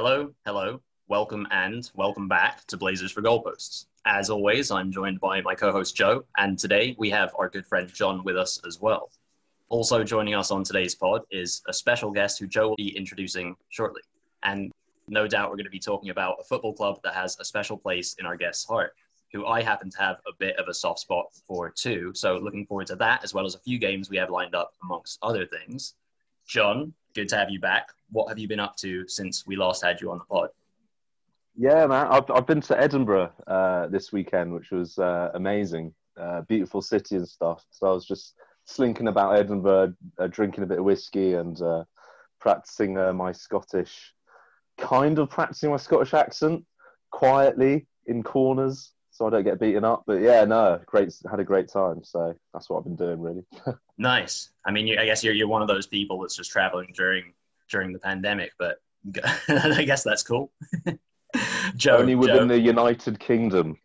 Hello, hello, welcome, and welcome back to Blazers for Goalposts. As always, I'm joined by my co host Joe, and today we have our good friend John with us as well. Also joining us on today's pod is a special guest who Joe will be introducing shortly. And no doubt we're going to be talking about a football club that has a special place in our guest's heart, who I happen to have a bit of a soft spot for too. So looking forward to that, as well as a few games we have lined up amongst other things. John, good to have you back. What have you been up to since we last had you on the pod? Yeah, man, I've, I've been to Edinburgh uh, this weekend, which was uh, amazing. Uh, beautiful city and stuff. So I was just slinking about Edinburgh, uh, drinking a bit of whiskey and uh, practicing uh, my Scottish, kind of practicing my Scottish accent quietly in corners so I don't get beaten up. But yeah, no, great, had a great time. So that's what I've been doing really. nice. I mean, I guess you're you're one of those people that's just traveling during during the pandemic, but I guess that's cool. Joe, Only within Joe. the United Kingdom.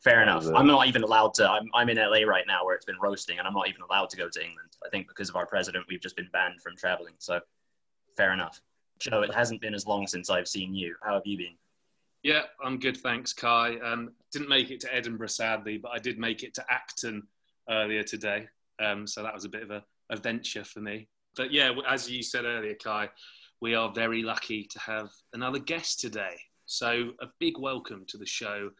Fair enough. I'm not even allowed to. I'm, I'm in LA right now where it's been roasting, and I'm not even allowed to go to England. I think because of our president, we've just been banned from traveling. So, fair enough. Joe, it hasn't been as long since I've seen you. How have you been? Yeah, I'm good, thanks, Kai. Um, didn't make it to Edinburgh, sadly, but I did make it to Acton earlier today. Um, so that was a bit of a, a venture for me. But yeah, as you said earlier, Kai, we are very lucky to have another guest today. So a big welcome to the show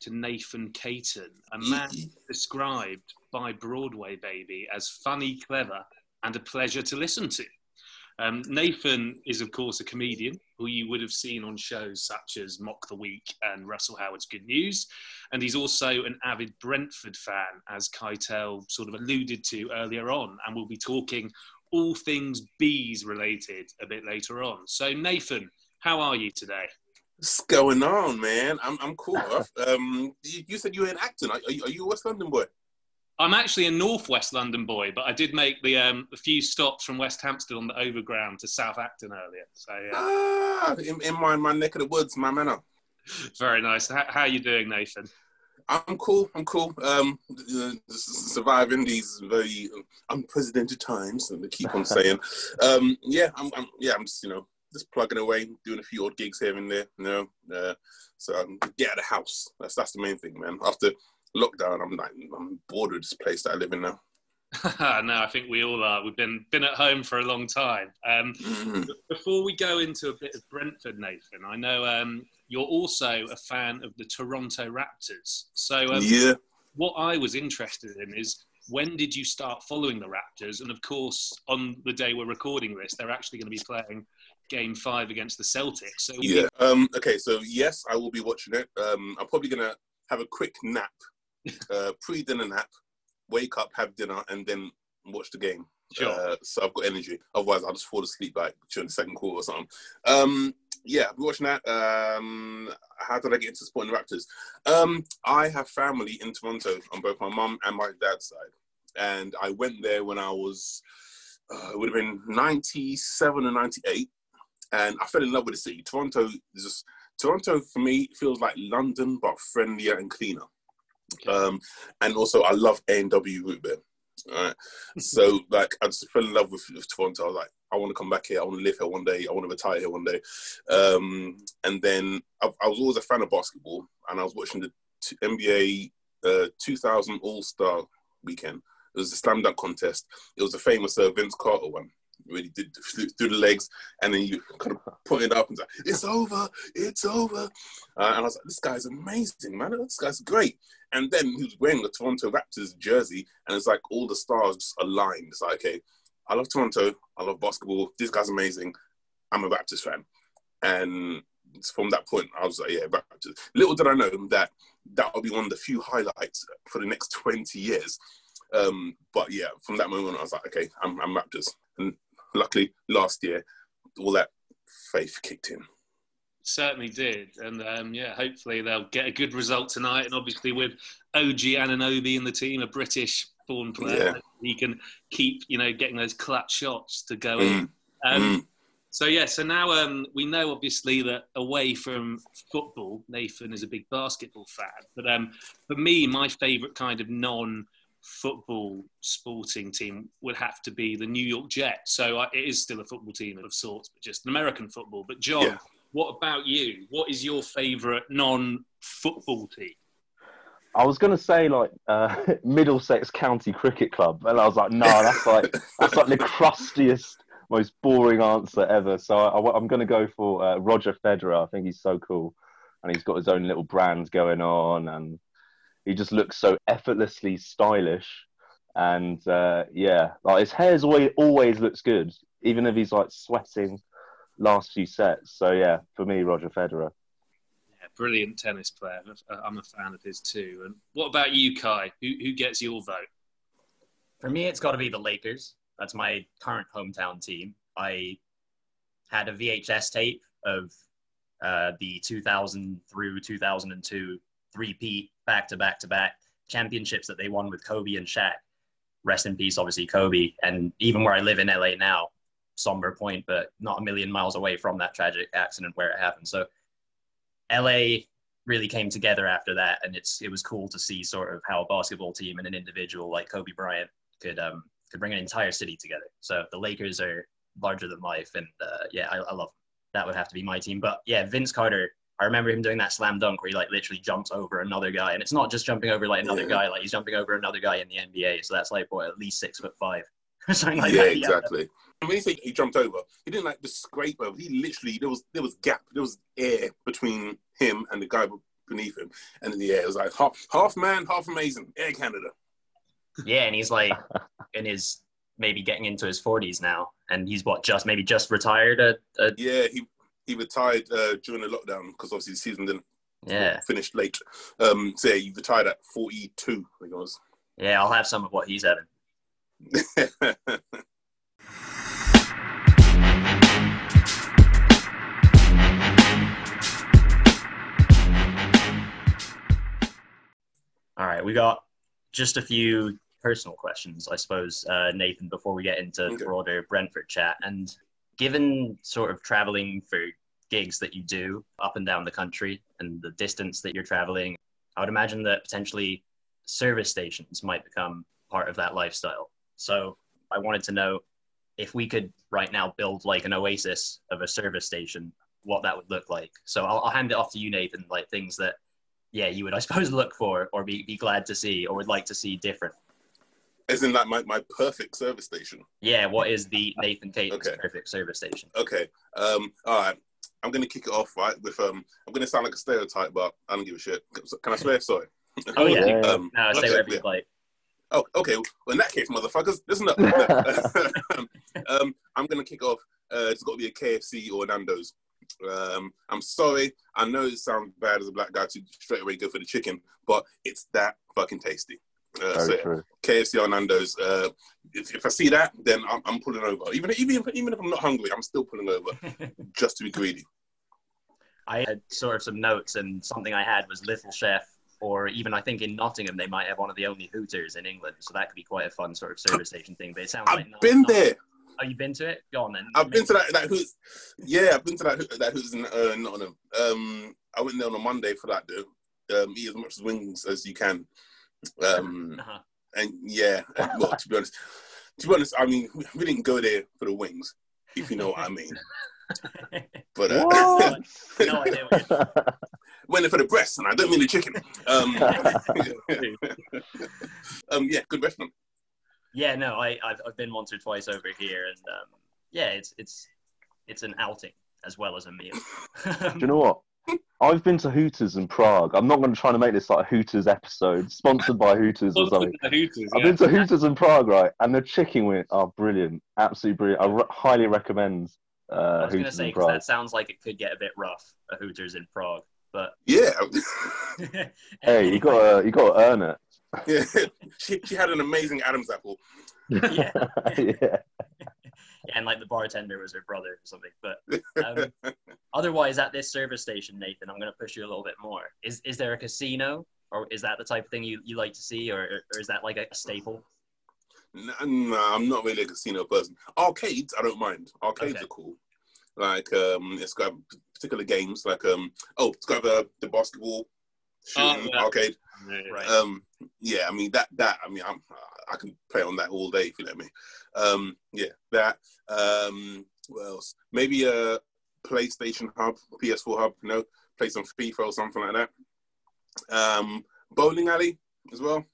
to Nathan Caton, a man described by Broadway Baby as funny, clever, and a pleasure to listen to. Um, Nathan is, of course, a comedian who you would have seen on shows such as Mock the Week and Russell Howard's Good News. And he's also an avid Brentford fan, as Keitel sort of alluded to earlier on. And we'll be talking all things bees related a bit later on. So, Nathan, how are you today? What's going on, man? I'm, I'm cool. um, you, said you were in Acton. Are, are, you, are you a West London boy? I'm actually a northwest London boy, but I did make the um, a few stops from West Hampstead on the overground to South Acton earlier. So yeah. Ah, in, in my my neck of the woods, my manor. Very nice. How, how are you doing, Nathan? I'm cool. I'm cool. Um, uh, surviving these very unprecedented times, and they keep on saying. um, yeah, I'm, I'm. Yeah, I'm just you know just plugging away, doing a few odd gigs here and there. You know, uh, so um, get out of the house. That's that's the main thing, man. After lockdown, I'm like I'm bored of this place that I live in now. no, I think we all are. We've been been at home for a long time. Um, mm-hmm. Before we go into a bit of Brentford, Nathan, I know um, you're also a fan of the Toronto Raptors. So um, yeah, what I was interested in is when did you start following the Raptors? And of course, on the day we're recording this, they're actually going to be playing Game Five against the Celtics. So yeah, um, okay, so yes, I will be watching it. Um, I'm probably going to have a quick nap uh, pre-dinner nap, wake up, have dinner, and then watch the game. Sure. Uh, so I've got energy. Otherwise, I'll just fall asleep like during the second quarter or something. Um, yeah, I've been watching that. Um, how did I get into supporting the Raptors? Um, I have family in Toronto on both my mum and my dad's side, and I went there when I was uh, it would have been ninety-seven or ninety-eight, and I fell in love with the city. Toronto is just Toronto for me feels like London but friendlier and cleaner. Um, and also, I love A and W root beer. Right, so like I just fell in love with, with, Toronto. I was like, I want to come back here. I want to live here one day. I want to retire here one day. Um, and then I, I, was always a fan of basketball, and I was watching the t- NBA uh, 2000 All Star Weekend. It was the slam dunk contest. It was the famous uh, Vince Carter one really did through the legs, and then you kind of put it up and "It's over, it's over." Uh, and I was like, "This guy's amazing, man! This guy's great." And then he was wearing the Toronto Raptors jersey, and it's like all the stars just aligned. It's like, okay, I love Toronto, I love basketball. This guy's amazing. I'm a Raptors fan, and from that point, I was like, yeah, Raptors. Little did I know that that would be one of the few highlights for the next 20 years. Um, but yeah, from that moment, I was like, okay, I'm, I'm Raptors. And luckily last year, all that faith kicked in. Certainly did, and um, yeah, hopefully they'll get a good result tonight. And obviously, with OG Anunoby in the team, a British-born player, yeah. he can keep you know getting those clutch shots to go mm. in. Um, mm. So yeah, so now um, we know obviously that away from football, Nathan is a big basketball fan. But um, for me, my favourite kind of non football sporting team would have to be the New York Jets. So uh, it is still a football team of sorts, but just an American football. But John, yeah. what about you? What is your favourite non-football team? I was going to say like uh, Middlesex County Cricket Club, and I was like, no, that's like that's like the crustiest, most boring answer ever. So I, am going to go for uh, Roger Federer. I think he's so cool, and he's got his own little brand going on, and he just looks so effortlessly stylish. And uh, yeah, like his hair's always always looks good, even if he's like sweating last few sets. So yeah, for me, Roger Federer. Yeah, brilliant tennis player. I'm a fan of his too. And what about you, Kai? Who who gets your vote? For me, it's got to be the Lakers. That's my current hometown team. I had a VHS tape of uh, the 2000 through 2002 three-peat back to back to back championships that they won with Kobe and Shaq. Rest in peace, obviously, Kobe. And even where I live in LA now, somber point, but not a million miles away from that tragic accident where it happened. So LA really came together after that, and it's it was cool to see sort of how a basketball team and an individual like Kobe Bryant could um could bring an entire city together. So the Lakers are larger than life, and uh, yeah, I, I love them. That would have to be my team. But yeah, Vince Carter I remember him doing that slam dunk where he like literally jumps over another guy, and it's not just jumping over like another yeah. guy, like he's jumping over another guy in the NBA. So that's like what at least six foot five, something like yeah, that. Exactly. Yeah. When you say he jumped over, he didn't like just scrape over. He literally there was there was gap, there was air between him and the guy beneath him, and in the air it was like half half man, half amazing. Air Canada. Yeah, and he's like in his maybe getting into his forties now, and he's what just maybe just retired. At, at... Yeah, he he retired uh, during the lockdown because obviously the season didn't yeah finish late. Um, so yeah, he retired at 42, I think it was. Yeah, I'll have some of what he's having. All right, we got just a few personal questions, I suppose, uh, Nathan, before we get into okay. broader Brentford chat. And given sort of traveling for gigs that you do up and down the country and the distance that you're traveling, I would imagine that potentially service stations might become part of that lifestyle. So I wanted to know if we could right now build like an oasis of a service station, what that would look like. So I'll, I'll hand it off to you, Nathan, like things that, yeah, you would, I suppose, look for or be, be glad to see or would like to see different. As in, like my, my perfect service station. Yeah, what is the Nathan Caton's okay. perfect service station? Okay. Um, all right. I'm gonna kick it off right with um. I'm gonna sound like a stereotype, but I don't give a shit. Can I swear? Sorry. Oh yeah. um, no, say whatever you like. Oh, okay. Well, in that case, motherfuckers, listen up. um, I'm gonna kick off. Uh, it's got to be a KFC or Nando's. Um, I'm sorry. I know it sounds bad as a black guy to straight away go for the chicken, but it's that fucking tasty. Uh, so true. KFC or Nando's. Uh, if, if, I see that, then I'm, I'm, pulling over. Even even if, even if I'm not hungry, I'm still pulling over just to be greedy. I had sort of some notes, and something I had was Little Chef, or even I think in Nottingham they might have one of the only Hooters in England, so that could be quite a fun sort of service station thing. But it sounds I've like not, been not, there. Oh, you've been to it? Go on then. I've been to that that Hooters. Yeah, I've been to that that Hooters in uh, Nottingham. Um, I went there on a Monday for that though. Um, eat as much wings as you can. Um, uh-huh. And yeah, well, to be honest, to be honest, I mean, we didn't go there for the wings, if you know what I mean. But uh, no idea. Went there for the breast, and I don't mean the chicken. Um, um, yeah, good restaurant. Yeah, no, I I've, I've been once or twice over here, and um, yeah, it's it's it's an outing as well as a meal. Do you know what? I've been to Hooters in Prague. I'm not going to try to make this like a Hooters episode, sponsored by Hooters or something. Hooters, I've been to Hooters in Prague, right? And the chicken wings are brilliant, absolutely brilliant. I re- highly recommend. Uh, I was going to say because that sounds like it could get a bit rough. A Hooters in Prague, but yeah. hey, you got to you got to earn it. Yeah, she she had an amazing Adam's apple. Yeah. yeah and like the bartender was her brother or something. But um, otherwise, at this service station, Nathan, I'm going to push you a little bit more. Is is there a casino, or is that the type of thing you, you like to see, or, or is that like a, staple? No, nah, I'm not really a casino person. Arcades, I don't mind. Arcades okay. are cool. Like um, it's got particular games like um, oh, it's got the the basketball shooting Oh, yeah. arcade. Right. Um, yeah, I mean that that I mean I'm I can play on that all day if you let me. Um, yeah, that. Um, what else? Maybe a PlayStation Hub, PS4 Hub. You know, play some FIFA or something like that. Um, bowling alley as well.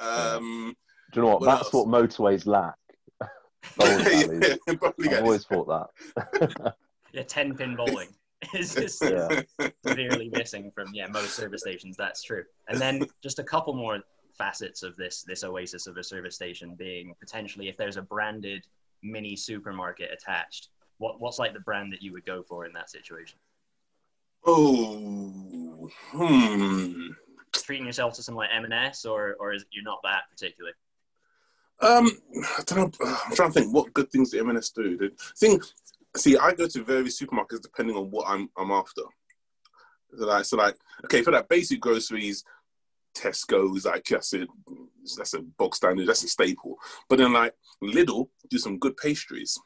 Um, Do you know what? What That's else? what motorways lack. Bowling alleys. yeah, bowling I've always thought that. yeah, ten pin bowling is just Yeah. severely missing from yeah most service stations. That's true. And then just a couple more facets of this this oasis of a service station being potentially if there's a branded mini supermarket attached. What what's like the brand that you would go for in that situation? Oh, hmm. Treating yourself to some like M&S or or is it, you're not that particular? Um, I don't know. I'm trying to think what good things the M&S do. The thing, see, I go to various supermarkets depending on what I'm I'm after. So like, so like, okay, for that basic groceries, Tesco's like that's a that's a box standard, that's a staple. But then like Lidl do some good pastries,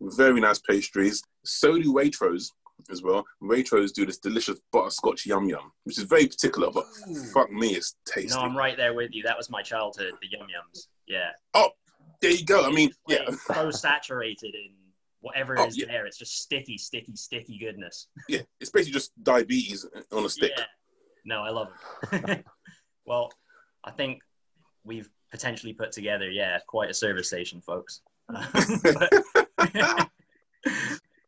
very nice pastries. So do Waitrose as well. Waitrose do this delicious butterscotch yum yum, which is very particular, but fuck me, it's tasty. No, I'm right there with you. That was my childhood, the yum yums. Yeah. Oh, there you go. I mean, yeah. So saturated in whatever Oh, is yeah. there. It's just sticky, sticky, sticky goodness. Yeah, it's basically just diabetes on a stick. Yeah. No, I love it. well, I think we've potentially put together, yeah, quite a service station, folks.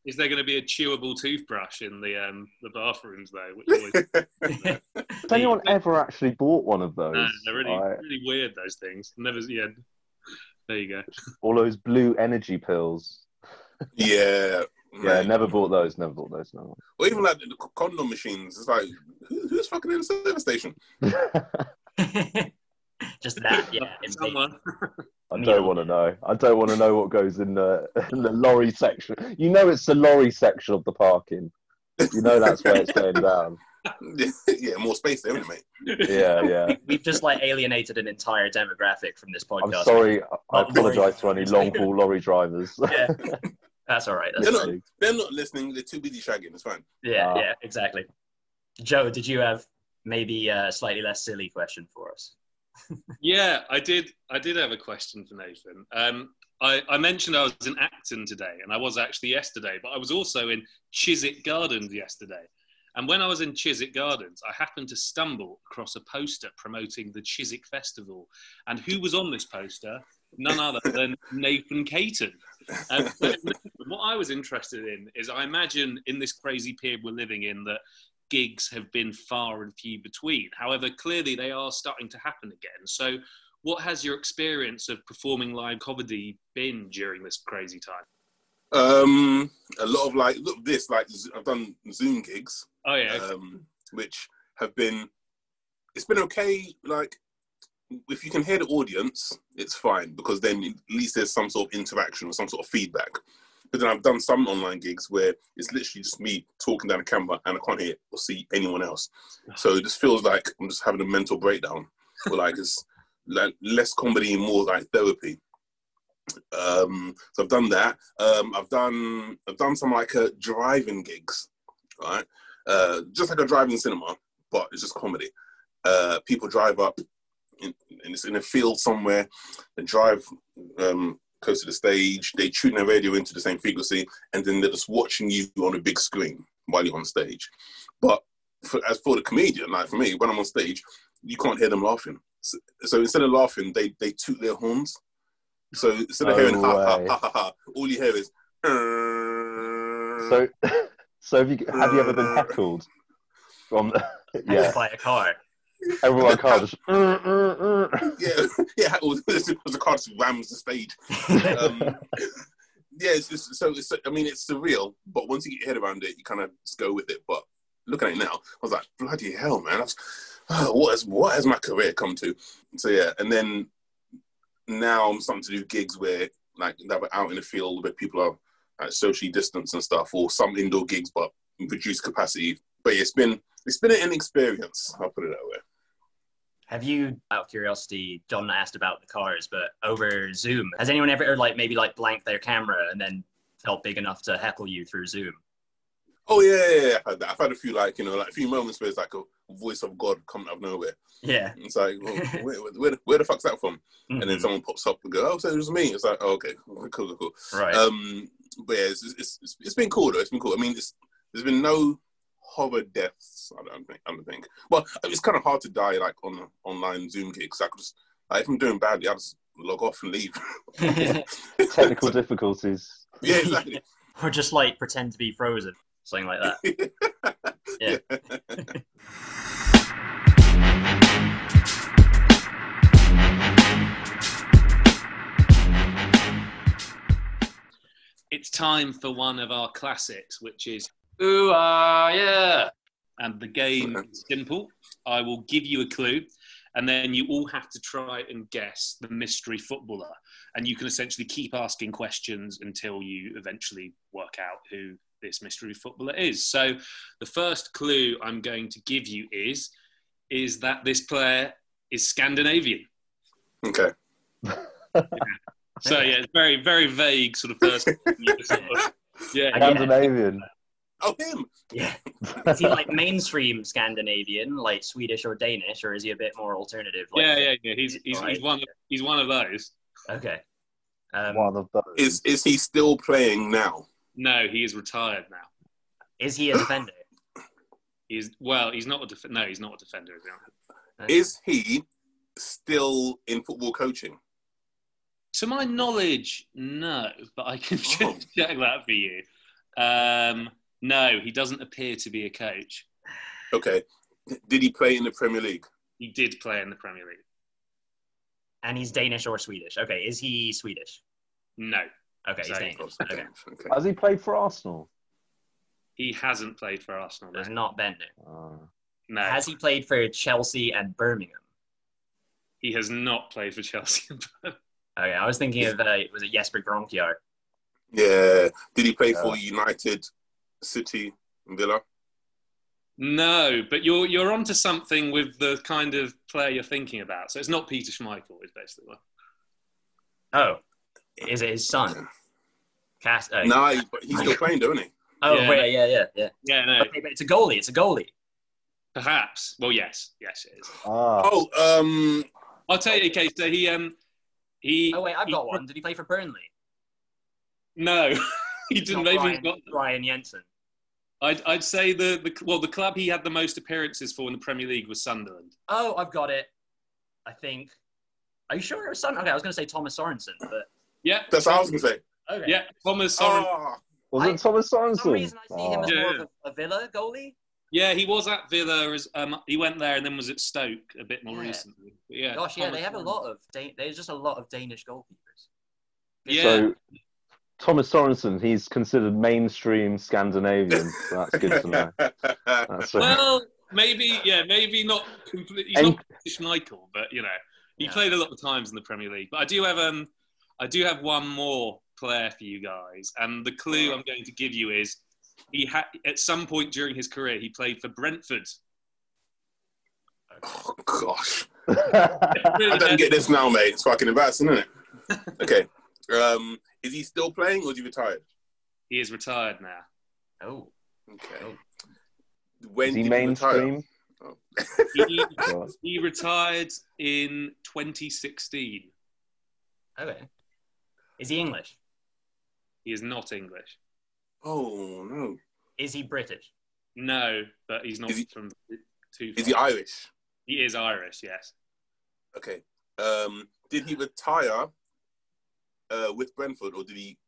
Is there going to be a chewable toothbrush in the um, the bathrooms though? Which always, Has anyone ever actually bought one of those? no, they're really Like, really weird. Those things. Never. Yeah. There you go. all those blue energy pills. Yeah. Yeah, man. never bought those. Never bought those. No. Or even like the condom machines. It's like, who, who's fucking in the service station? just that, yeah. Someone. I don't want to know. I don't want to know what goes in the in the lorry section. You know, it's the lorry section of the parking. You know that's where it's going down. yeah, more space there, isn't it, mate? Yeah, yeah. We've just like alienated an entire demographic from this podcast. I'm sorry. I Not lorry. apologise to any long haul lorry drivers. Yeah, that's all right. That's They're not, they're not listening. They're too busy shagging. It's fine. Yeah, Ah. yeah, exactly. Joe, did you have maybe a slightly less silly question for us? Yeah, I did. I did have a question for Nathan. Um, I, I mentioned I was in Acton today, and I was actually yesterday, but I was also in Chiswick Gardens yesterday. And when I was in Chiswick Gardens, I happened to stumble across a poster promoting the Chiswick Festival. And who was on this poster? None other than Nathan Caton. Um, what I was interested in is I imagine in this crazy period we're living in that gigs have been far and few between. However, clearly they are starting to happen again. So, what has your experience of performing live comedy been during this crazy time? Um, a lot of like, look, this like I've done Zoom gigs, Oh yeah, um, which have been. It's been okay. Like, if you can hear the audience, it's fine because then at least there's some sort of interaction or some sort of feedback. But then I've done some online gigs where it's literally just me talking down the camera and I can't hear or see anyone else. So it just feels like I'm just having a mental breakdown. Or like it's like less comedy and more like therapy. Um, so I've done that. Um, I've done I've done some like uh, driving gigs, right? Uh, just like a driving cinema, but it's just comedy. Uh, people drive up, in, and it's in a field somewhere. They drive um, close to the stage. They tune their radio into the same frequency, and then they're just watching you on a big screen while you're on stage. But for, as for the comedian, like for me, when I'm on stage, you can't hear them laughing. So, so instead of laughing, they they toot their horns. So instead of No hearing ha, ha ha ha ha, all you hear is. So, so have you have you ever been heckled from? yeah, By a car. everyone car just. "Uh, uh, uh." yeah, yeah, it was, it was the car just rams the stage. Um, yeah, it's just so. It's, I mean, it's surreal, but once you get your head around it, you kind of just go with it. But looking at it now, I was like, bloody hell, man! That's, what has what has my career come to? So yeah, and then now I'm starting to do gigs where like that were out in the field where people are like, socially distanced and stuff, or some indoor gigs, but in reduced capacity. But yeah, it's been it's been an experience. I'll put it that way. Have you, out of curiosity, John asked about the cars, but over Zoom, has anyone ever like maybe like blanked their camera and then felt big enough to heckle you through Zoom? Oh yeah, yeah, yeah. I've had, that. I've had a few like you know like a few moments where it's like a voice of God coming out of nowhere. Yeah. It's like well, where, where, where, the fuck's that from? Mm-hmm. And then someone pops up and goes, "Oh, so it was me." It's like, oh, "Okay, cool, cool, cool." Right. Um, but yeah, it's, it's, it's, it's been cool though. It's been cool. I mean, it's, there's been no horror deaths. I don't think. I don't think. Well, it's kind of hard to die like on online Zoom gigs. I could just like, if I'm doing badly, I just log off and leave. Technical difficulties. yeah, exactly. or just like pretend to be frozen, something like that. Yeah. It's time for one of our classics, which is Ooh, ah, yeah. and the game is simple. I will give you a clue, and then you all have to try and guess the mystery footballer. And you can essentially keep asking questions until you eventually work out who this mystery footballer is. So, the first clue I'm going to give you is is that this player is Scandinavian. Okay. So yeah, it's very very vague sort of first. yeah, I get it. Scandinavian. Oh, him. Yeah. Is he like mainstream Scandinavian, like Swedish or Danish, or is he a bit more alternative? Like, yeah, yeah, yeah. He's he's, Right. he's one of, he's one of those. Okay. Um, One of those. Is is he still playing now? No, he is retired now. is he a defender? He's well, he's not a def- no, he's not a defender. Is he? Okay. Is he still in football coaching? To my knowledge, no, but I can Oh. check that for you. Um, no, he doesn't appear to be a coach. Okay. Did he play in the Premier League? He did play in the Premier League. and he's Danish or Swedish? Okay. Is he Swedish? No, Okay, he's Danish. Okay. Okay. Has he played for Arsenal? he hasn't played for Arsenal. No, There's not Bender. Uh, no. Has he played for Chelsea and Birmingham? he has not played for Chelsea. Okay, I was thinking of uh, was it Jesper Gronkjaer? Yeah. Did he play Yeah. for United, City, Villa? no, but you're you're onto something with the kind of player you're thinking about. So it's not Peter Schmeichel, is basically what. Oh, is it his son? Cast. Uh, No, he, but he's still playing, don't he? Oh, Yeah. wait, yeah, yeah, yeah. Yeah, no, Okay, but it's a goalie. It's a goalie. perhaps. Well, yes, yes, it is. ah, Oh, um, I'll tell you. Okay, so he um he. Oh wait, I've he- got one. Did he play for Burnley? No, he didn't. not Maybe Ryan, he's got. Ryan Jensen. I'd, I'd say the, the well the club he had the most appearances for in the Premier League was Sunderland. Oh, I've got it. I think. Are you sure it was son? Okay, I was going to say Thomas Sorensen, but Yeah, that's what I was going to say. okay. yeah. Thomas Soren. Oh, was I- it Thomas For some reason, I see him Ah. as Yeah. more of a, a Villa goalie. Yeah, he was at Villa. As um, he went there and then was at Stoke a bit more Yeah. recently. But yeah, Gosh, yeah, they have a lot of. Dan- there's just a lot of Danish goalkeepers. Yeah, So, Thomas Sorensen, he's considered mainstream Scandinavian. So that's good to know. That's uh, well, maybe yeah, maybe not completely. He's And- not Peter Schmeichel, but you know, he Yeah. played a lot of times in the Premier League. But I do have um, I do have one more player for you guys, and the clue I'm going to give you is he had at some point during his career he played for Brentford. oh gosh. I don't get this now, mate. It's fucking embarrassing, isn't it? Okay. Um, is he still playing or is he retired? He is retired now. Oh, Okay. When is he did he retire? mainstream? He, he retired in 2016. okay. Is he English? He is not English. Oh no. Is he British? No, but he's not Is he- from too. Is he. Irish? He is Irish. Yes. Okay. Um, did he retire uh, with Brentford or did he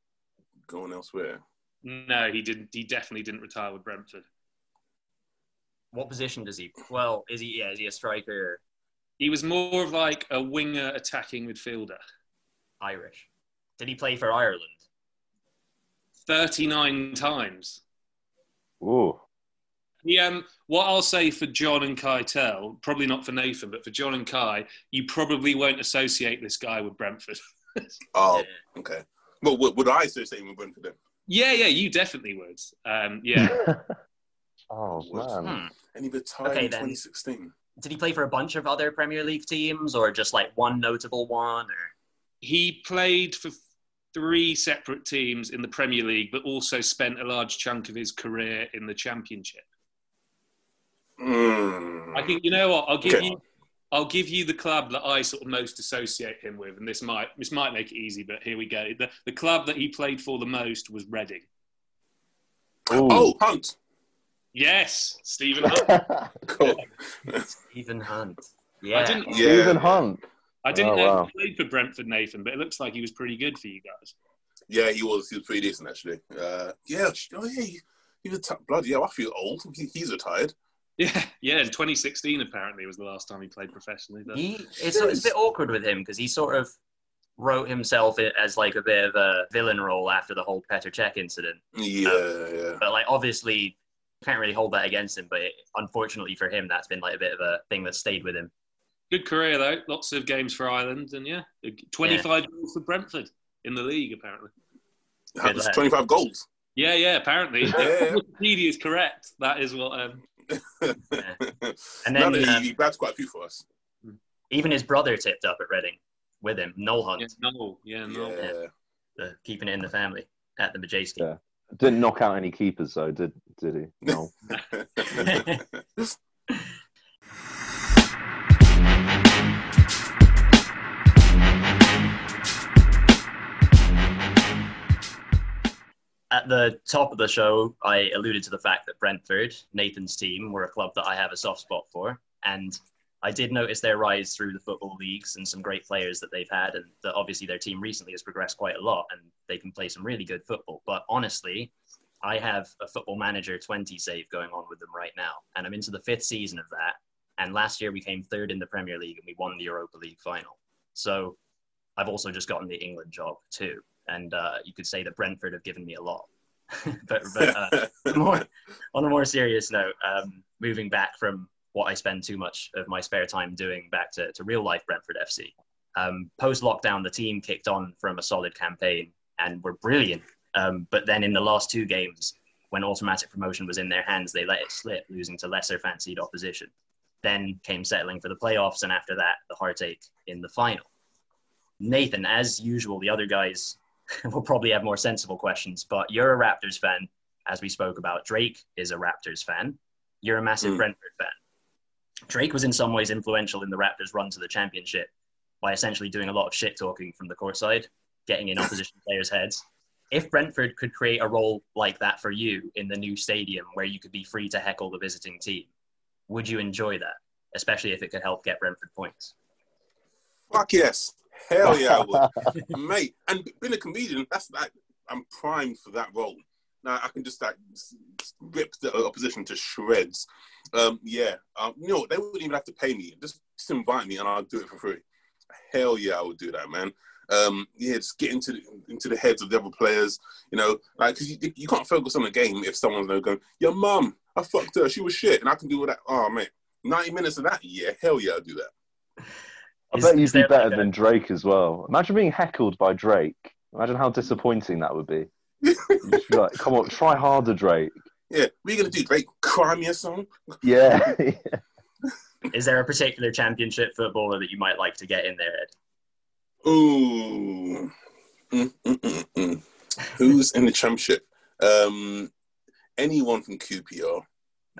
go on elsewhere? No, he didn't. He definitely didn't retire with Brentford. What position does he? Well, is he? Yeah, is he a striker? He was more of like a winger attacking midfielder. Irish. Did he play for Ireland? 39 times. Ooh. He, um, what I'll say for John and Kai Tell, probably not for Nathan, but for John and Kai, you probably won't associate this guy with Brentford. Oh, Yeah. okay. Well, would, would I associate him with Brentford then? yeah, yeah, you definitely would. Um, yeah. oh man. Hmm. And he retired Okay, in then. 2016. Did he play for a bunch of other Premier League teams, or just like one notable one? Or he played for three separate teams in the Premier League, but also spent a large chunk of his career in the Championship? Mm. I think you know what I'll give Okay. you. I'll give you the club that I sort of most associate him with, and this might this might make it easy, but here we go. The, the club that he played for the most was Reading. Ooh. Oh, Hunt. Yes, Stephen Hunt. Cool. Stephen Hunt. I Yeah. didn't, Yeah. Stephen Hunt. I didn't Oh, know wow. he played for Brentford, Nathan, but it looks like he was pretty good for you guys. Yeah, he was. He was pretty decent actually. Uh, yeah. Oh yeah. He, he was t- bloody. Yeah, I feel old. He, he's retired. Yeah, yeah. In 2016, apparently, was the last time he played professionally. But He, it's, it's a bit awkward with him because he sort of wrote himself as like a bit of a villain role after the whole Petr Cech incident. Yeah, yeah. But like obviously can't really hold that against him. But it, unfortunately for him, that's been like a bit of a thing that stayed with him. good career though. Lots of games for Ireland, and yeah, 25 goals for Brentford in the league apparently. That was 25 goals. Yeah, yeah. Apparently, Yeah. Wikipedia is correct. That is what. Um, And then, no, um, he, he bagged quite a few for us. Even his brother tipped up at Reading with him, Noel Hunt, yeah, no, yeah, no. Yeah. uh, keeping it in the family at the Madejski. Yeah. Didn't knock out any keepers though, did did he? No. At the top of the show, I alluded to the fact that Brentford, Nathan's team, were a club that I have a soft spot for. And I did notice their rise through the football leagues and some great players that they've had. And that obviously their team recently has progressed quite a lot and they can play some really good football. But honestly, I have a football manager 20 save going on with them right now. And I'm into the fifth season of that. And last year we came third in the Premier League and we won the Europa League final. So I've also just gotten the England job too. And uh, you could say that Brentford have given me a lot. but but uh, more, on a more serious note, um, moving back from what I spend too much of my spare time doing back to, to real life Brentford FC. Um, Post lockdown, the team kicked on from a solid campaign and were brilliant. Um, but then in the last two games, when automatic promotion was in their hands, they let it slip, losing to lesser fancied opposition. Then came settling for the playoffs, and after that, the heartache in the final. Nathan, as usual, the other guys will probably have more sensible questions, but you're a Raptors fan, as we spoke about. Drake is a Raptors fan. You're a massive Mm. Brentford fan. Drake was in some ways influential in the Raptors' run to the championship by essentially doing a lot of shit talking from the court side, getting in opposition players' heads. If Brentford could create a role like that for you in the new stadium where you could be free to heckle the visiting team, would you enjoy that? Especially if it could help get Brentford points. Fuck yes. Hell yeah, I would. Mate. And being a comedian, that's like, I'm primed for that role. Now I can just like rip the opposition to shreds. Um, yeah, um, you know? They wouldn't even have to pay me. Just, just invite me and I'll do it for free. Hell yeah, I would do that, man. Um, yeah, just get into the, into the heads of the other players. You know, like because you, you can't focus on the game if someone's there going, "Your mum, I fucked her. She was shit," and I can do all that. Oh man, ninety minutes of that. Yeah, hell yeah, I'll do that. I bet you'd be better like than Drake as well. Imagine being heckled by Drake. Imagine how disappointing that would be. You'd be like, come on, try harder, Drake. Yeah, what are you gonna do? Drake, cry me a song? Yeah. Is there a particular championship footballer that you might like to get in there, Ed? Ooh. Mm, mm, mm. Who's in the championship? Um, anyone from QPR.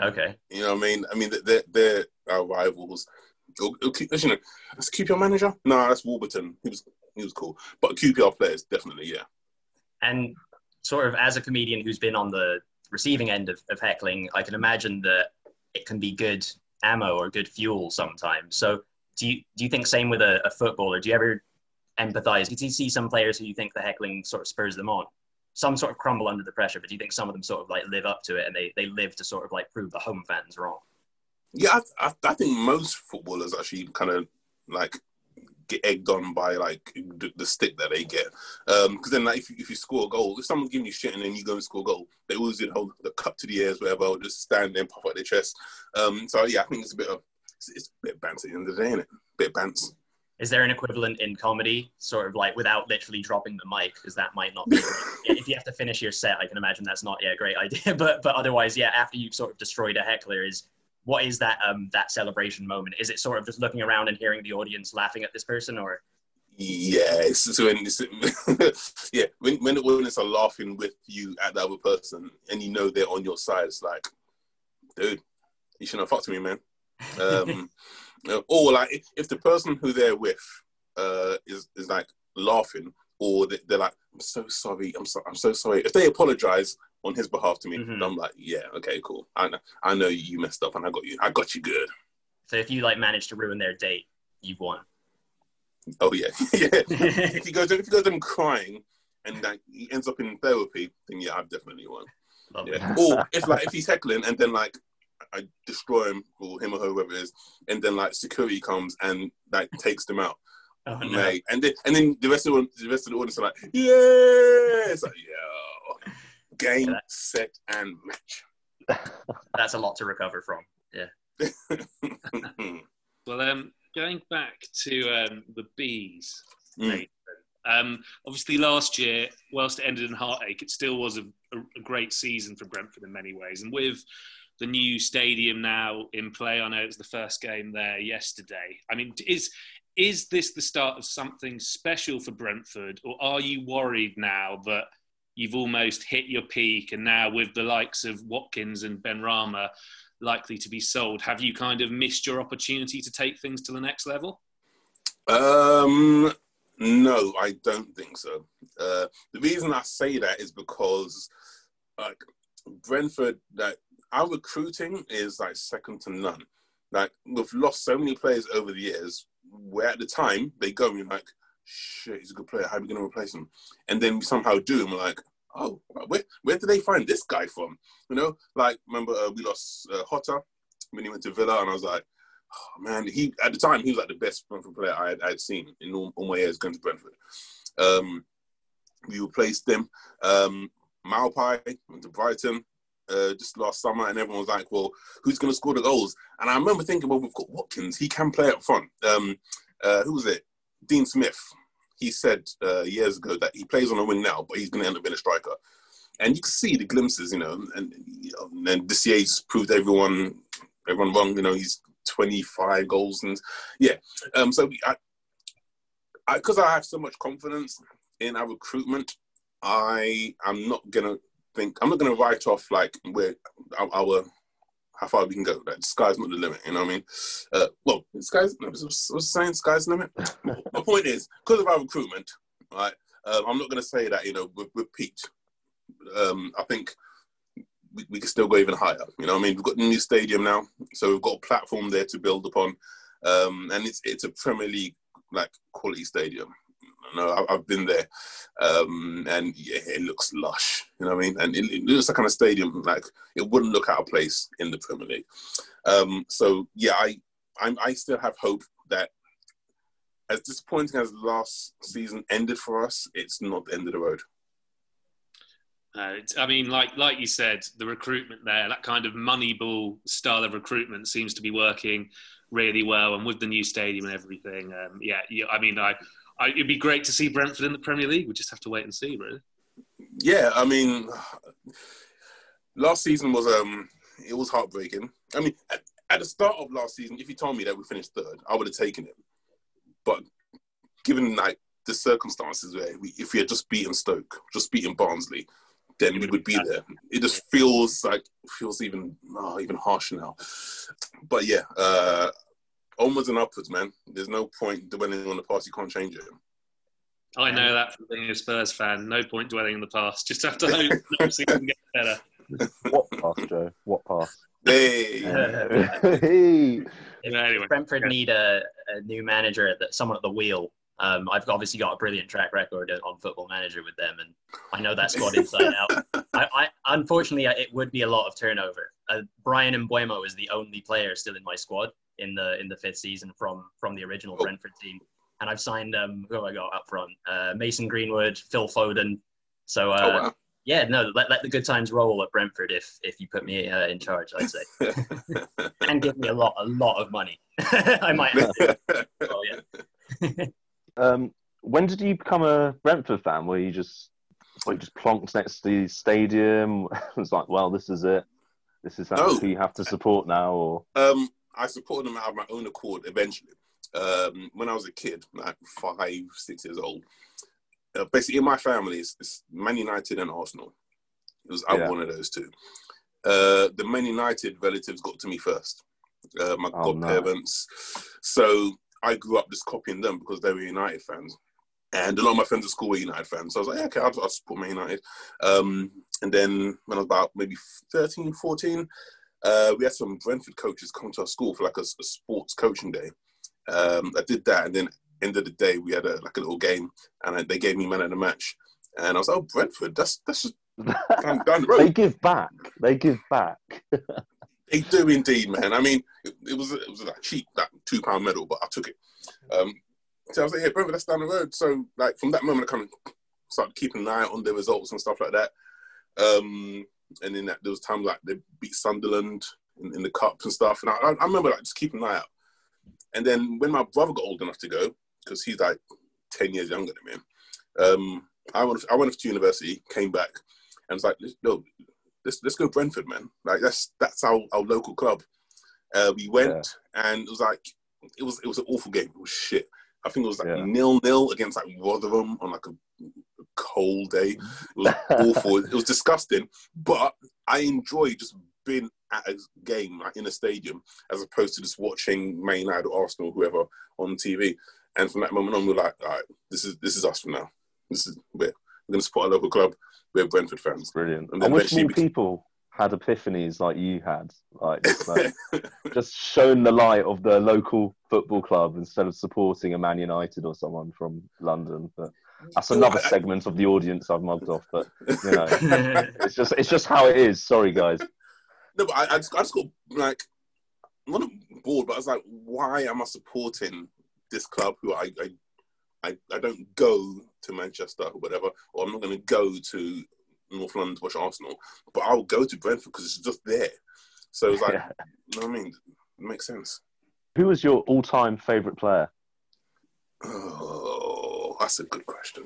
Okay. You know what I mean? I mean, they're, they're our rivals. Q- You know, that's QPR manager? No, that's Warburton. He was he was cool. But QPR players, definitely, yeah. And sort of as a comedian who's been on the receiving end of, of heckling, I can imagine that it can be good ammo or good fuel sometimes. So do you do you think same with a, a footballer? Do you ever empathize? Do you see some players who you think the heckling sort of spurs them on? Some sort of crumble under the pressure, but do you think some of them sort of like live up to it and they, they live to sort of like prove the home fans wrong? Yeah, I, I, I think most footballers actually kind of like get egged on by like the, the stick that they get. Because then, like, if you, if you score a goal, if someone's giving you shit and then you go and score a goal, they always hold the cup to the ears, whatever, or just stand there and puff out their chest. Um, so yeah, I think it's a bit of it's, it's a bit of bants at the end of the day, isn't it? bit of bants. Is there an equivalent in comedy, sort of like without literally dropping the mic, because that might not be. if you have to finish your set, I can imagine that's not yeah a great idea. But but otherwise, yeah, after you've sort of destroyed a heckler, is what is that um that celebration moment? Is it sort of just looking around and hearing the audience laughing at this person, or Yeah, it's, when yeah when when the audience are laughing with you at the other person, and you know they're on your side, it's like, dude, you shouldn't have fucked me, man. Um, or like if the person who they're with uh, is is like laughing, or they're like, I'm so sorry, I'm so I'm so sorry. If they apologize on his behalf to me, mm-hmm. I'm like, yeah, okay, cool. I know I know you messed up, and I got you. I got you good. So if you like manage to ruin their date, you've won. Oh yeah, yeah. if you go if you go them crying and like he ends up in therapy, then yeah, I've definitely won. Yeah. or if like if he's heckling and then like I destroy him or him or her, whoever it is, and then like security comes and like takes them out. Oh, no. And then and then the rest of the, the rest of the audience are like, yeah, it's like, yo, game, yeah. set, and match. That's a lot to recover from. Yeah. well, um, going back to um, the bees, mm. um, obviously last year, whilst it ended in heartache, it still was a, a, a, great season for Brentford in many ways. And with the new stadium now in play, I know it was the first game there yesterday. I mean, is is this the start of something special for Brentford, or are you worried now that you've almost hit your peak, and now with the likes of Watkins and Benrahma likely to be sold. Have you kind of missed your opportunity to take things to the next level? Um, no, I don't think so. Uh, the reason I say that is because, like, Brentford, like, our recruiting is like second to none. Like, we've lost so many players over the years. Where at the time they go, and like, shit, he's a good player. How are we going to replace him? And then we somehow do, and we're like, oh, where, where did they find this guy from? You know, like remember uh, we lost uh, Jota when he went to Villa, and I was like, oh, man, he at the time he was like the best Brentford player I had, I seen in all, all, my years going to Brentford. Um, we replaced them. Um, Maupay went to Brighton uh, just last summer, and everyone was like, "Well, who's going to score the goals?" And I remember thinking, "Well, we've got Watkins; he can play up front." Um, uh, who was it? Dean Smith he said uh, years ago that he plays on a wing now, but he's going to end up being a striker. And you can see the glimpses, you know, and and this year's proved everyone everyone wrong. You know, he's 25 goals and yeah. Um, so I, because I, I have so much confidence in our recruitment, I am not gonna think I'm not gonna write off like where our, our how far we can go. Like, the sky's not the limit. You know what I mean? Uh, well, the sky's what's, what's saying? Sky's the limit. My point is, because of our recruitment, right? Uh, I'm not going to say that you know we're, peaked. Um, I think we, we can still go even higher. You know, what I mean, we've got the new stadium now, so we've got a platform there to build upon, um, and it's it's a Premier League like quality stadium know, I've been there, um, and yeah, it looks lush. You know what I mean? And it, it looks like kind of stadium like it wouldn't look out of place in the Premier League. Um, so yeah, I I'm, I still have hope that as disappointing as last season ended for us, it's not the end of the road. Uh, I mean, like like you said, the recruitment there, that kind of Moneyball style of recruitment seems to be working really well, and with the new stadium and everything, um, yeah, yeah. I mean, I It'd be great to see Brentford in the Premier League. We just have to wait and see, really. Yeah, I mean, last season was um, it was heartbreaking. I mean, at, at the start of last season, if you told me that we finished third, I would have taken it. But given like the circumstances where we, if we had just beaten Stoke, just beaten Barnsley, then we would be there. It just feels like feels even oh, even harsher now. But yeah, uh, onwards and upwards, man. There's no point dwelling on the past. You can't change it. I know that from being a Spurs fan. No point dwelling in the past. Just have to hope next can get better. What past, Joe? What past? Hey. hey. Anyway, Brentford need a, a, new manager, that someone at the wheel. Um, I've obviously got a brilliant track record on Football Manager with them, and I know that squad inside out. I, I, unfortunately, it would be a lot of turnover. Uh, Bryan Mbeumo is the only player still in my squad, in the in the fifth season from from the original oh. Brentford team. And I've signed um who have I got up front? Uh, Mason Greenwood, Phil Foden. So uh, oh, wow. yeah, no, let, let the good times roll at Brentford if if you put me uh, in charge, I'd say, and give me a lot a lot of money. I might. Have to. Oh yeah. Um, when did you become a Brentford fan? Were you just like just plonked next to the stadium? it was like, well, this is it. This is how no. you have to support now, or um, I supported them out of my own accord eventually. um, when I was a kid, like five, six years old. Uh, basically, in my family, it's, it's, Man United and Arsenal. It was yeah. one of those two. Uh, the Man United relatives got to me first. Uh, my oh, godparents. No. So I grew up just copying them because they were United fans. And a lot of my friends at school were United fans. So I was like, yeah, okay, I'll, I'll support Man United. Um, and then when I was about maybe 13, 14, uh, we had some Brentford coaches come to our school for like a, a sports coaching day. Um, I did that, and then end of the day we had a, like a little game, and they gave me man of the match. And I was like, oh, Brentford, that's that's just down, down the road. they give back. They give back. they do indeed, man. I mean, it, it was it was like cheap that two pound medal, but I took it. Um, so I was like, yeah, Brentford, that's down the road. So like from that moment, I kind of started keeping an eye on the results and stuff like that. Um, and then that, there was times like they beat Sunderland in, in the cups and stuff, and I, I, remember like just keeping an eye out. And then when my brother got old enough to go, because he's like ten years younger than me, um, I went I went off to university, came back, and was like, no, let's let's go Brentford, man. Like that's that's our, our local club. Uh, we went yeah. and it was like it was it was an awful game. It was shit. I think it was like yeah. nil nil against like Rotherham on like a cold day. It was awful. It was disgusting. But I enjoy just being at a game like in a stadium as opposed to just watching Man United or Arsenal, whoever on TV. And from that moment on, we're like, all right, this is this is us from now. This is we're going to support our local club. We're Brentford fans. Brilliant. And, I wish more people had epiphanies like you had, like, like just shown the light of the local football club instead of supporting a Man United or someone from London. But that's another segment of the audience I've mugged off. But you know, it's just it's just how it is. Sorry, guys. No, but I, I, just, I just got like I'm not bored, but I was like, why am I supporting this club who I I, I, I don't go to Manchester or whatever, or I'm not going to go to North London to watch Arsenal, but I'll go to Brentford because it's just there. So it's like, yeah. you know what I mean? It makes sense. Who was your all-time favourite player? Oh, that's a good question.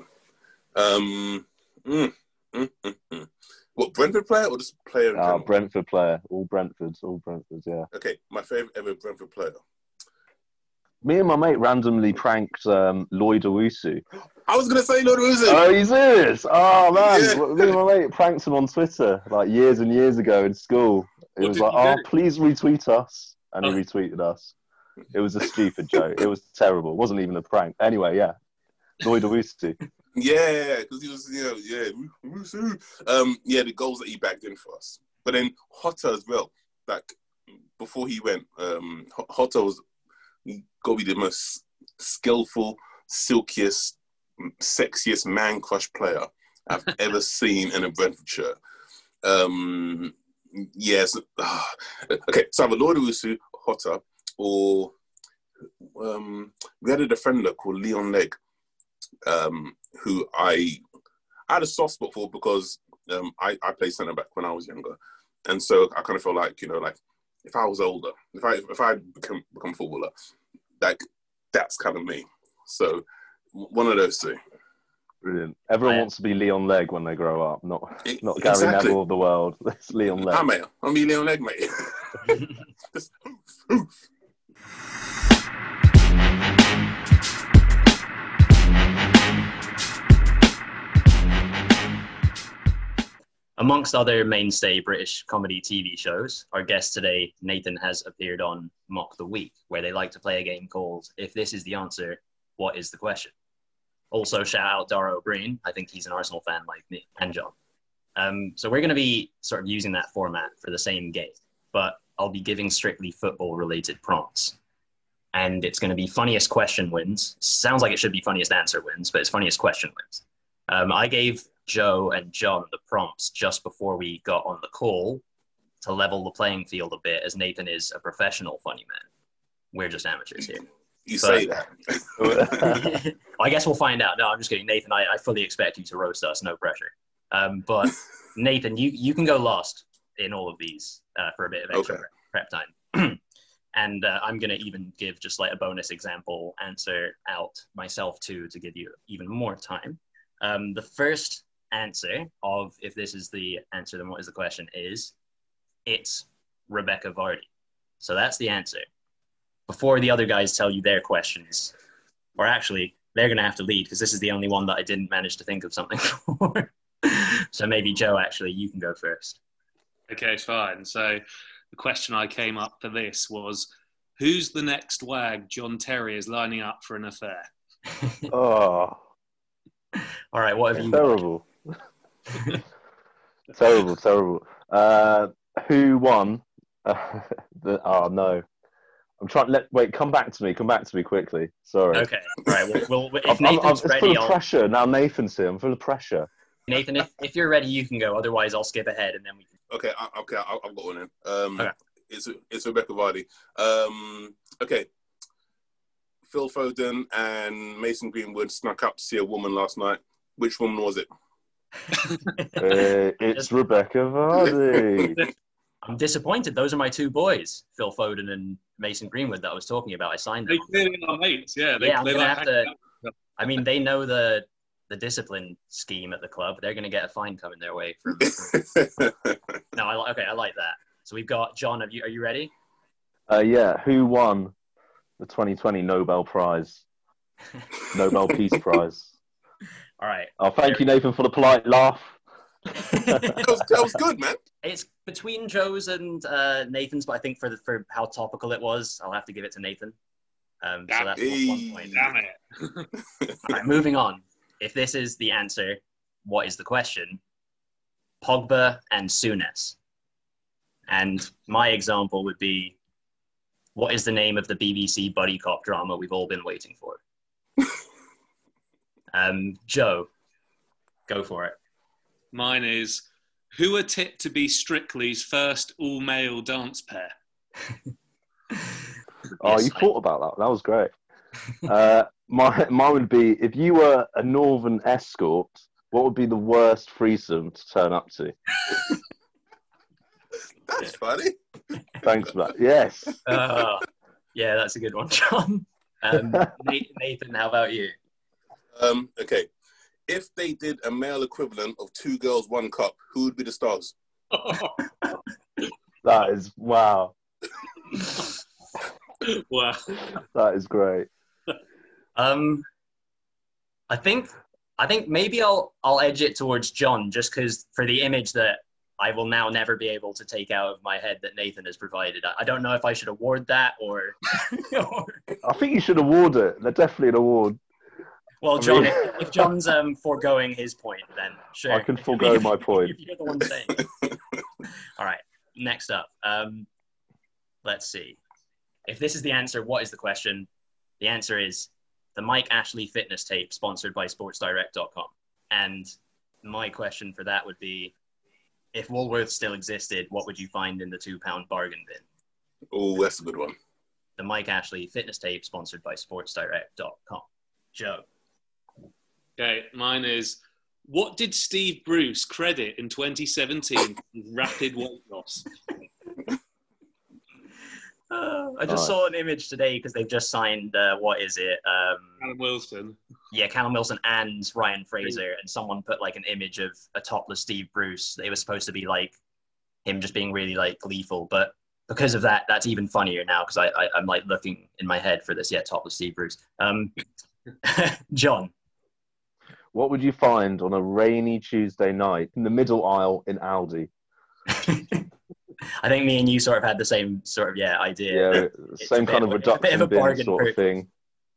Um, mm, mm, mm, mm. what Brentford player or just player? Ah, Brentford player. All Brentfords. All Brentfords. Yeah. Okay, my favourite ever Brentford player me and my mate randomly pranked um, Lloyd Owusu. I was gonna say Lloyd Owusu. Oh, he's serious? Oh man, yeah. me and my mate pranked him on Twitter like years and years ago in school. It what was like, "Oh, please retweet us," and he oh. retweeted us. It was a stupid joke. It was terrible. It wasn't even a prank. Anyway, yeah, Lloyd Owusu. Yeah, because he was, you know, yeah, um, yeah, the goals that he backed in for us. But then Jota as well. Like before he went, um, Jota was got to be the most skillful, silkiest, sexiest man crush player I've ever seen in a Brentford shirt. Um, yes. Okay, so I have a Lloyd Owusu, Jota, or um, we had a defender called Leon Legge, um, who I, I had a soft spot for because um, I, I played centre back when I was younger. And so I kind of feel like, you know, like if I was older, if I if I become become footballer, like that's kind of me. So one of those two. Brilliant. Everyone wants to be Leon Legge when they grow up, not not Gary exactly. Neville of the world. It's Leon Legge. I'm mate. I'm Leon Legge, mate. Just, oof, oof. Amongst other mainstay British comedy TV shows, our guest today, Nathan, has appeared on Mock the Week, where they like to play a game called If This Is the Answer, What is the Question? Also, shout out Dara Ó Briain. I think he's an Arsenal fan like me and John. Um, so we're going to be sort of using that format for the same game, but I'll be giving strictly football related prompts. And it's going to be funniest question wins. Sounds like it should be funniest answer wins, but it's funniest question wins. Um, I gave Joe and John the prompts just before we got on the call to level the playing field a bit, as Nathan is a professional funny man. We're just amateurs here. You but, say that. I guess we'll find out. No, I'm just kidding. Nathan, I, I fully expect you to roast us, no pressure. Um, but Nathan, you, you can go last in all of these uh, for a bit of extra okay. prep time. and uh, I'm going to even give just like a bonus example answer out myself too to give you even more time. Um, the first answer of if this is the answer, then what is the question? Is it's Rebecca Vardy. So that's the answer. before the other guys tell you their questions, or actually, they're going to have to lead because this is the only one that I didn't manage to think of something for. so maybe Joe, actually, you can go first. Okay, fine. So the question I came up for this was who's the next wag John Terry is lining up for an affair? oh. All right, what have you Terrible. terrible, terrible. Uh, who won? Uh, the, oh, no. I'm trying. Let wait. Come back to me. Come back to me quickly. Sorry. Okay. Right. Well, well if I'm, I'm, Nathan's it's ready, full of I'll, pressure now. Nathan's here. I'm full of pressure. Nathan, if, if you're ready, you can go. Otherwise, I'll skip ahead and then we can. Okay, I, okay, I, I've got one in. Um, Okay. It's it's Rebecca Vardy. Um, okay, Phil Foden and Mason Greenwood snuck up to see a woman last night. Which woman was it? Uh, it's Rebecca Vardy. I'm disappointed. Those are my two boys, Phil Foden and Mason Greenwood, that I was talking about. I signed them. They them. clearly are mates, yeah. They, Yeah, I'm they gonna like have to- hanging I mean, they know the the discipline scheme at the club. They're going to get a fine coming their way. For, no, I, li- okay, I like that. So we've got John. Have you, are you ready? Uh, yeah. Who won the 2020 Nobel Prize? Nobel Peace Prize. All right. Oh, thank you, Nathan, for the polite laugh. that, was, that was good, man. it's between Joe's and uh, Nathan's, but I think for the, for how topical it was, I'll have to give it to Nathan. Um, so Damn that's one- one point. it. Damn it. All right, moving on. If this is the answer, what is the question? Pogba and Souness. And my example would be, what is the name of the BBC buddy cop drama we've all been waiting for? Um, Joe, go for it. Mine is who are tipped to be Strictly's first all male dance pair? Oh, Yes, you I- thought about that. That was great. Uh, my, mine would be if you were a northern escort, what would be the worst threesome to turn up to? That's funny. Thanks for that. Yes. Uh, yeah, that's a good one, John. Um, Nathan, how about you? Um, okay, if they did a male equivalent of two girls, one cup, who would be the stars? That is wow. wow. That is great. Um, I think I think maybe I'll I'll edge it towards John just because for the image that I will now never be able to take out of my head that Nathan has provided. I, I don't know if I should award that or, or I think you should award it. They're definitely an award. Well, I John, mean- if, if John's um foregoing his point, then sure. I can forego my point. If you're the one saying. All right. Next up, um, let's see. If this is the answer, what is the question? The answer is the Mike Ashley fitness tape sponsored by SportsDirect.com. And my question for that would be if Woolworths still existed, what would you find in the two pound bargain bin? Oh, that's a good one. The Mike Ashley fitness tape sponsored by SportsDirect.com. Joe. Okay, mine is what did Steve Bruce credit in 2017 with rapid weight loss? Uh, I just Nice. saw an image today because they've just signed, uh, what is it? Um, Alan Wilson. yeah, Callum Wilson and Ryan Fraser, and someone put like an image of a topless Steve Bruce. It was supposed to be like him just being really like gleeful, but because of that, that's even funnier now because I, I I'm like looking in my head for this. Yeah, topless Steve Bruce. Um, John. What would you find on a rainy Tuesday night in the middle aisle in Aldi? I think me and you sort of had the same sort of yeah idea. Yeah, same kind of of a- a bit of a bin bargain sort of thing.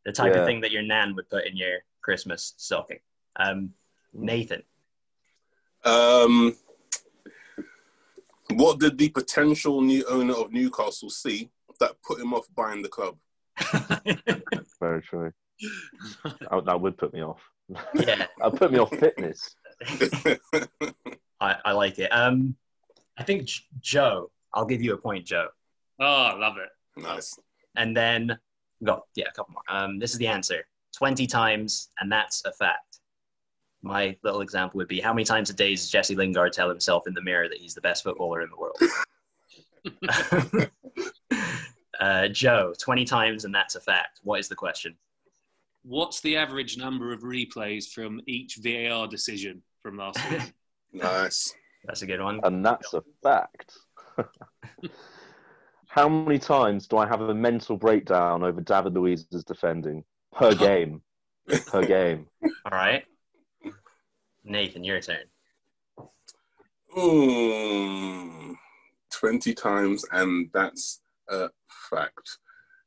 The type Yeah. of thing that your nan would put in your Christmas stocking. Um, Nathan. Um, what did the potential new owner of Newcastle see that put him off buying the club? Very true. That, that would put me off. Yeah. That would put me off fitness. I, I like it. Um, I think J- Joe. I'll give you a point, Joe. Oh, I love it. nice. And then we got yeah, a couple more. Um, this is the answer: twenty times, and that's a fact. My little example would be: How many times a day does Jesse Lingard tell himself in the mirror that he's the best footballer in the world? uh, Joe, twenty times, and that's a fact. What is the question? What's the average number of replays from each VAR decision from last week? Nice. That's a good one. And that's a fact. How many times do I have a mental breakdown over David Luiz's defending per game? per game. All right. Nathan, your turn. Mm, 20 times, and that's a fact.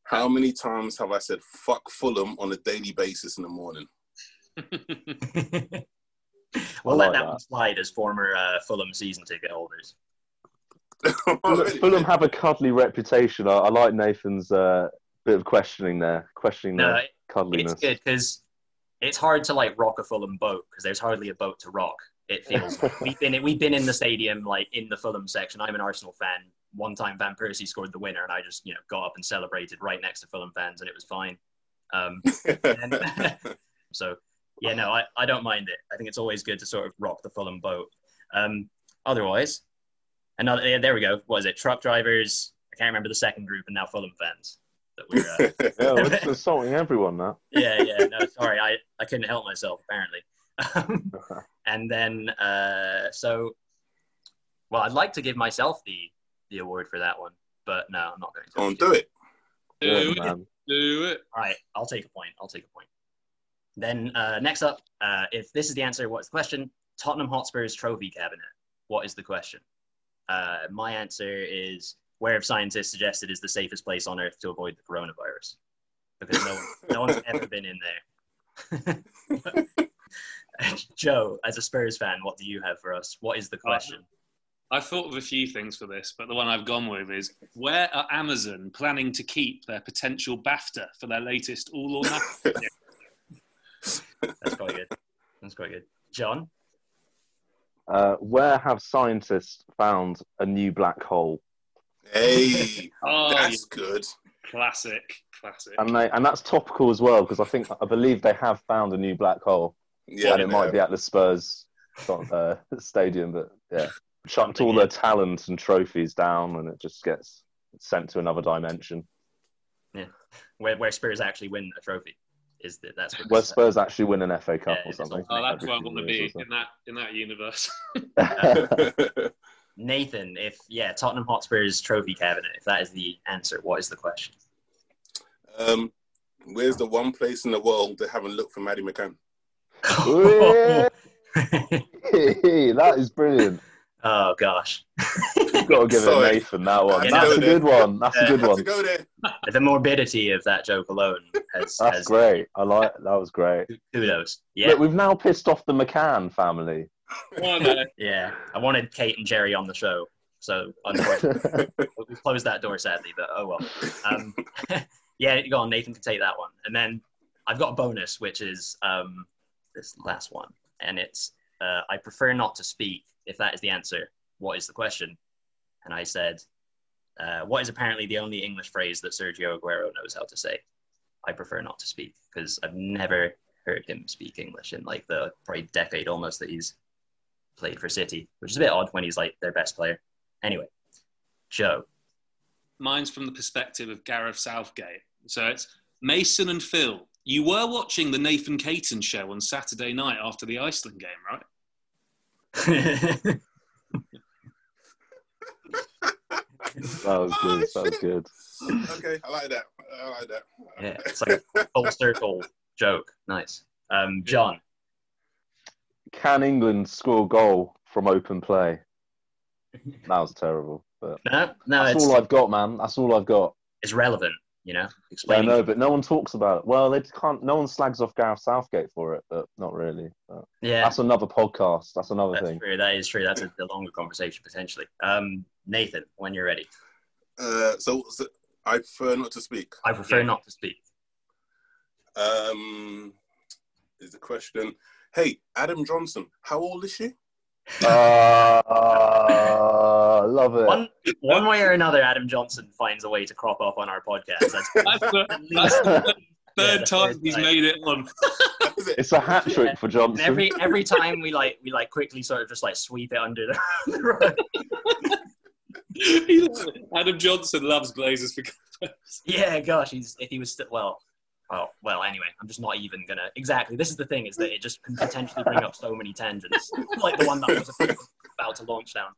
How many times have I said fuck Fulham on a daily basis in the morning? we'll let that, one slide as former uh, Fulham season ticket holders. Fulham have a cuddly reputation. I, I like Nathan's uh, bit of questioning there, questioning no, their cuddliness. It's good because it's hard to like rock a Fulham boat because there's hardly a boat to rock. It feels like. we've been we've been in the stadium like in the Fulham section. I'm an Arsenal fan. One time Van Persie scored the winner, and I just you know got up and celebrated right next to Fulham fans, and it was fine. Um, and, so yeah, no, I, I don't mind it. I think it's always good to sort of rock the Fulham boat. Um, otherwise, another yeah, there we go. What is it? Truck drivers. I can't remember the second group, and now Fulham fans. That we're uh... yeah, we're insulting everyone now. yeah, yeah. No, sorry, I, I couldn't help myself apparently. and then uh, so, well, I'd like to give myself the the award for that one, but no, I'm not going to. Go on, do it. Do it. Do it. All right, I'll take a point. I'll take a point. Then uh, next up, uh, if this is the answer, what's the question? Tottenham Hotspur's trophy cabinet. What is the question? Uh, my answer is where have scientists suggested is the safest place on Earth to avoid the coronavirus? Because no, one, no one's ever been in there. Joe, as a Spurs fan, what do you have for us? What is the question? I thought of a few things for this, but the one I've gone with is where are Amazon planning to keep their potential BAFTA for their latest All or Nothing? That's quite good. That's quite good. John? Uh, where have scientists found a new black hole? Hey, oh, that's good. Classic, classic. And they, and that's topical as well because I think I believe they have found a new black hole. Yeah, and it might be at the Spurs uh, stadium, but yeah, chucked all their talent and trophies down, and it just gets sent to another dimension. Yeah, where where Spurs actually win a trophy is that that's where Spurs actually win an FA Cup yeah, or something. Oh, that's where I want to be in that in that universe. Nathan, if yeah, Tottenham Hotspur's trophy cabinet, if that is the answer, what is the question? Um, where's the one place in the world they haven't looked for Maddie McCann? that is brilliant. Oh gosh. You've got to give Sorry. it Nathan that one. That's a good one. That's a good one. The morbidity of that joke alone has. That's has, great. I like that. Was great. Kudos. Yeah. Look, we've now pissed off the McCann family. yeah, I wanted Kate and Gerry on the show, so unfortunately we've closed that door sadly. But oh well. Um, yeah, go on. Nathan can take that one, and then I've got a bonus, which is um, this last one, and it's uh, I prefer not to speak if that is the answer, what is the question? And I said, uh, what is apparently the only English phrase that Sergio Aguero knows how to say? I prefer not to speak because I've never heard him speak English in like the probably decade almost that he's played for City, which is a bit odd when he's like their best player. Anyway, Joe. Mine's from the perspective of Gareth Southgate. So it's Mason and Phil. You were watching the Nathan Caton show on Saturday night after the Iceland game, right? That was good. that was good. Okay, I like that. I like that. Yeah, it's like a full circle joke. Nice. Um, John. Can England score a goal from open play? That was terrible. But no, no, that's all I've got, man. That's all I've got. It's relevant you know, explaining. I know, but no one talks about it. Well, they can't. No one slags off Gareth Southgate for it, but not really. But yeah, that's another podcast. That's another that's thing. True. That is true. That's a, a longer conversation potentially. Um, Nathan, when you're ready. Uh, so, so, I prefer not to speak. I prefer yeah. not to speak. Um, is the question? Hey, Adam Johnson, how old is she? Uh, love it. One, one way or another, Adam Johnson finds a way to crop up on our podcast. That's, that's the, that's the third yeah, time he's time. made it on. it's a hat trick yeah. for Johnson. And every every time we like we like quickly sort of just like sweep it under the, the rug. Adam Johnson loves Blazers for Yeah, gosh, he's if he was still well, Oh, well, anyway, I'm just not even gonna. Exactly. This is the thing: is that it just can potentially bring up so many tangents, like the one that I was about to launch down.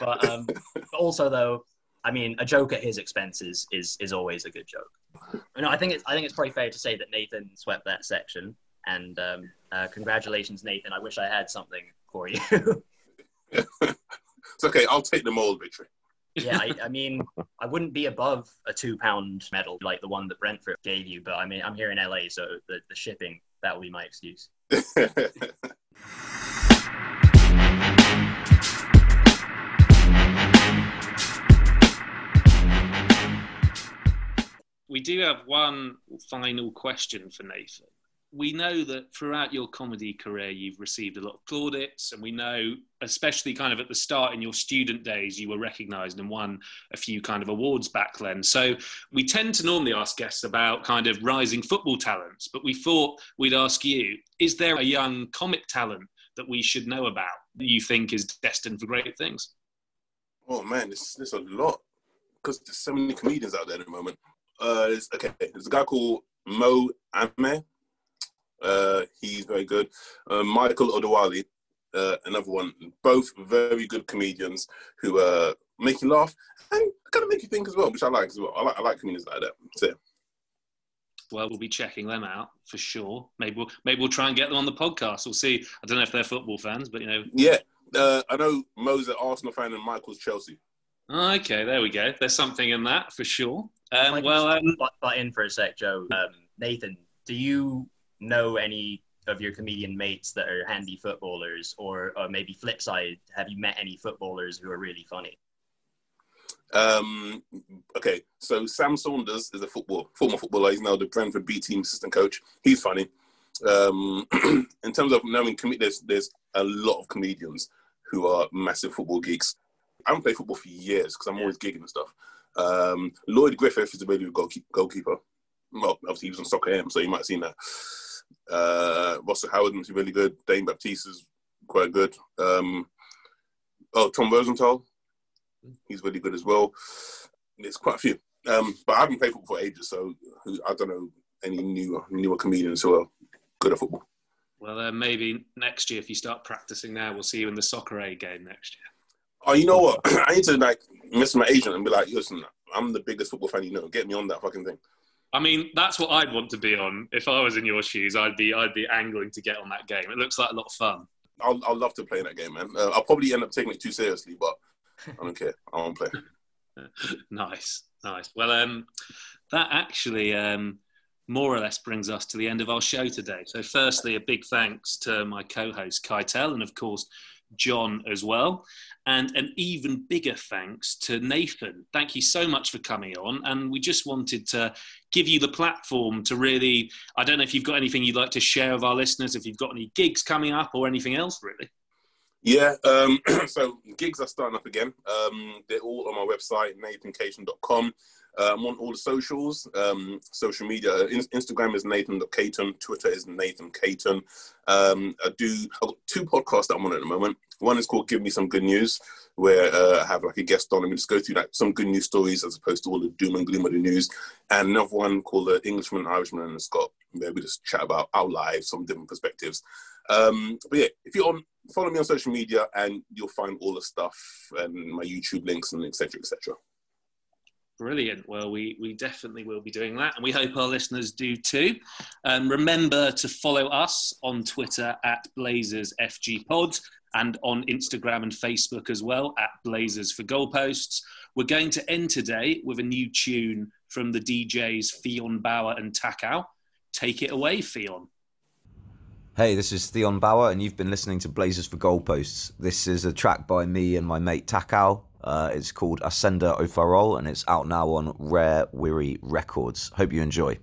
But, um, but also, though, I mean, a joke at his expense is is, always a good joke. No, I think it's I think it's probably fair to say that Nathan swept that section. And um, uh, congratulations, Nathan. I wish I had something for you. it's okay. I'll take the mold victory. Yeah, I, I, mean, I wouldn't be above a two-pound medal like the one that Brentford gave you, but I mean, I'm here in LA, so the, the shipping that will be my excuse. we do have one final question for Nathan. We know that throughout your comedy career, you've received a lot of plaudits, and we know, especially kind of at the start in your student days, you were recognised and won a few kind of awards back then. So we tend to normally ask guests about kind of rising football talents, but we thought we'd ask you: Is there a young comic talent that we should know about that you think is destined for great things? Oh man, there's, a lot because there's so many comedians out there at the moment. Uh, okay, there's a guy called Mo Ame. Uh, he's very good. Uh, Michael Odewale, uh, another one. Both very good comedians who uh, make you laugh and kind of make you think as well, which I like as well. I like, I like comedians like that. So. Well, we'll be checking them out for sure. Maybe we'll maybe we'll try and get them on the podcast. We'll see. I don't know if they're football fans, but you know. Yeah, uh, I know Mo's an Arsenal fan and Michael's Chelsea. Okay, there we go. There's something in that for sure. Um, well, um, butt, butt in for a sec, Joe. Um, Nathan, do you know any of your comedian mates that are handy footballers, or, or maybe flip side, have you met any footballers who are really funny? Um, okay, so Sam Saunders is a football former footballer. He's now the Brentford B team assistant coach. He's funny. Um, in terms of knowing, there's there's a lot of comedians who are massive football geeks. I haven't played football for years because I'm yeah. always gigging and stuff. Um, Lloyd Griffith is a really good goalkeeper. Well, obviously he was on Soccer AM, so you might have seen that. Uh, Russell Howard is really good. Dane Baptiste is quite good. Um, oh, Tom Rosenthal, he's really good as well. There's quite a few. Um, but I haven't played football for ages, so I don't know any new newer comedians who are good at football. Well, uh, maybe next year, if you start practicing now, we'll see you in the Soccer Aid game next year. Oh, you know what? I need to like miss my agent and be like, listen, I'm the biggest football fan you know. Get me on that fucking thing. I mean, that's what I'd want to be on. If I was in your shoes, I'd be I'd be angling to get on that game. It looks like a lot of fun. I'll I'll love to play in that game, man. Uh, I'll probably end up taking it too seriously, but I don't care. I won't play. nice, nice. Well, um, that actually um, more or less brings us to the end of our show today. So, firstly, a big thanks to my co-host Kaitel, and of course John as well. And an even bigger thanks to Nathan. Thank you so much for coming on. And we just wanted to give you the platform to really, I don't know if you've got anything you'd like to share with our listeners, if you've got any gigs coming up or anything else, really. Yeah, um, so gigs are starting up again. Um, they're all on my website, nathancaton.com. Uh, I'm on all the socials, um, social media. In- Instagram is Nathan.Caton. Twitter is Nathan Caton. Um, I do, I've got two podcasts that I'm on at the moment. One is called Give Me Some Good News, where uh, I have like a guest on and we just go through like some good news stories as opposed to all the doom and gloom of the news. And another one called The Englishman, Irishman, and the Scot, where we just chat about our lives from different perspectives. Um, but yeah, if you're on, follow me on social media and you'll find all the stuff and my YouTube links and etc. etc. Brilliant. Well, we, we definitely will be doing that, and we hope our listeners do too. Um, remember to follow us on Twitter at Blazers FG Pod and on Instagram and Facebook as well at Blazers for Goalposts. We're going to end today with a new tune from the DJs Theon Bauer and Takao. Take it away, Theon. Hey, this is Theon Bauer, and you've been listening to Blazers for Goalposts. This is a track by me and my mate Takao. Uh, it's called Ascender Ofarol and it's out now on Rare Weary Records. Hope you enjoy.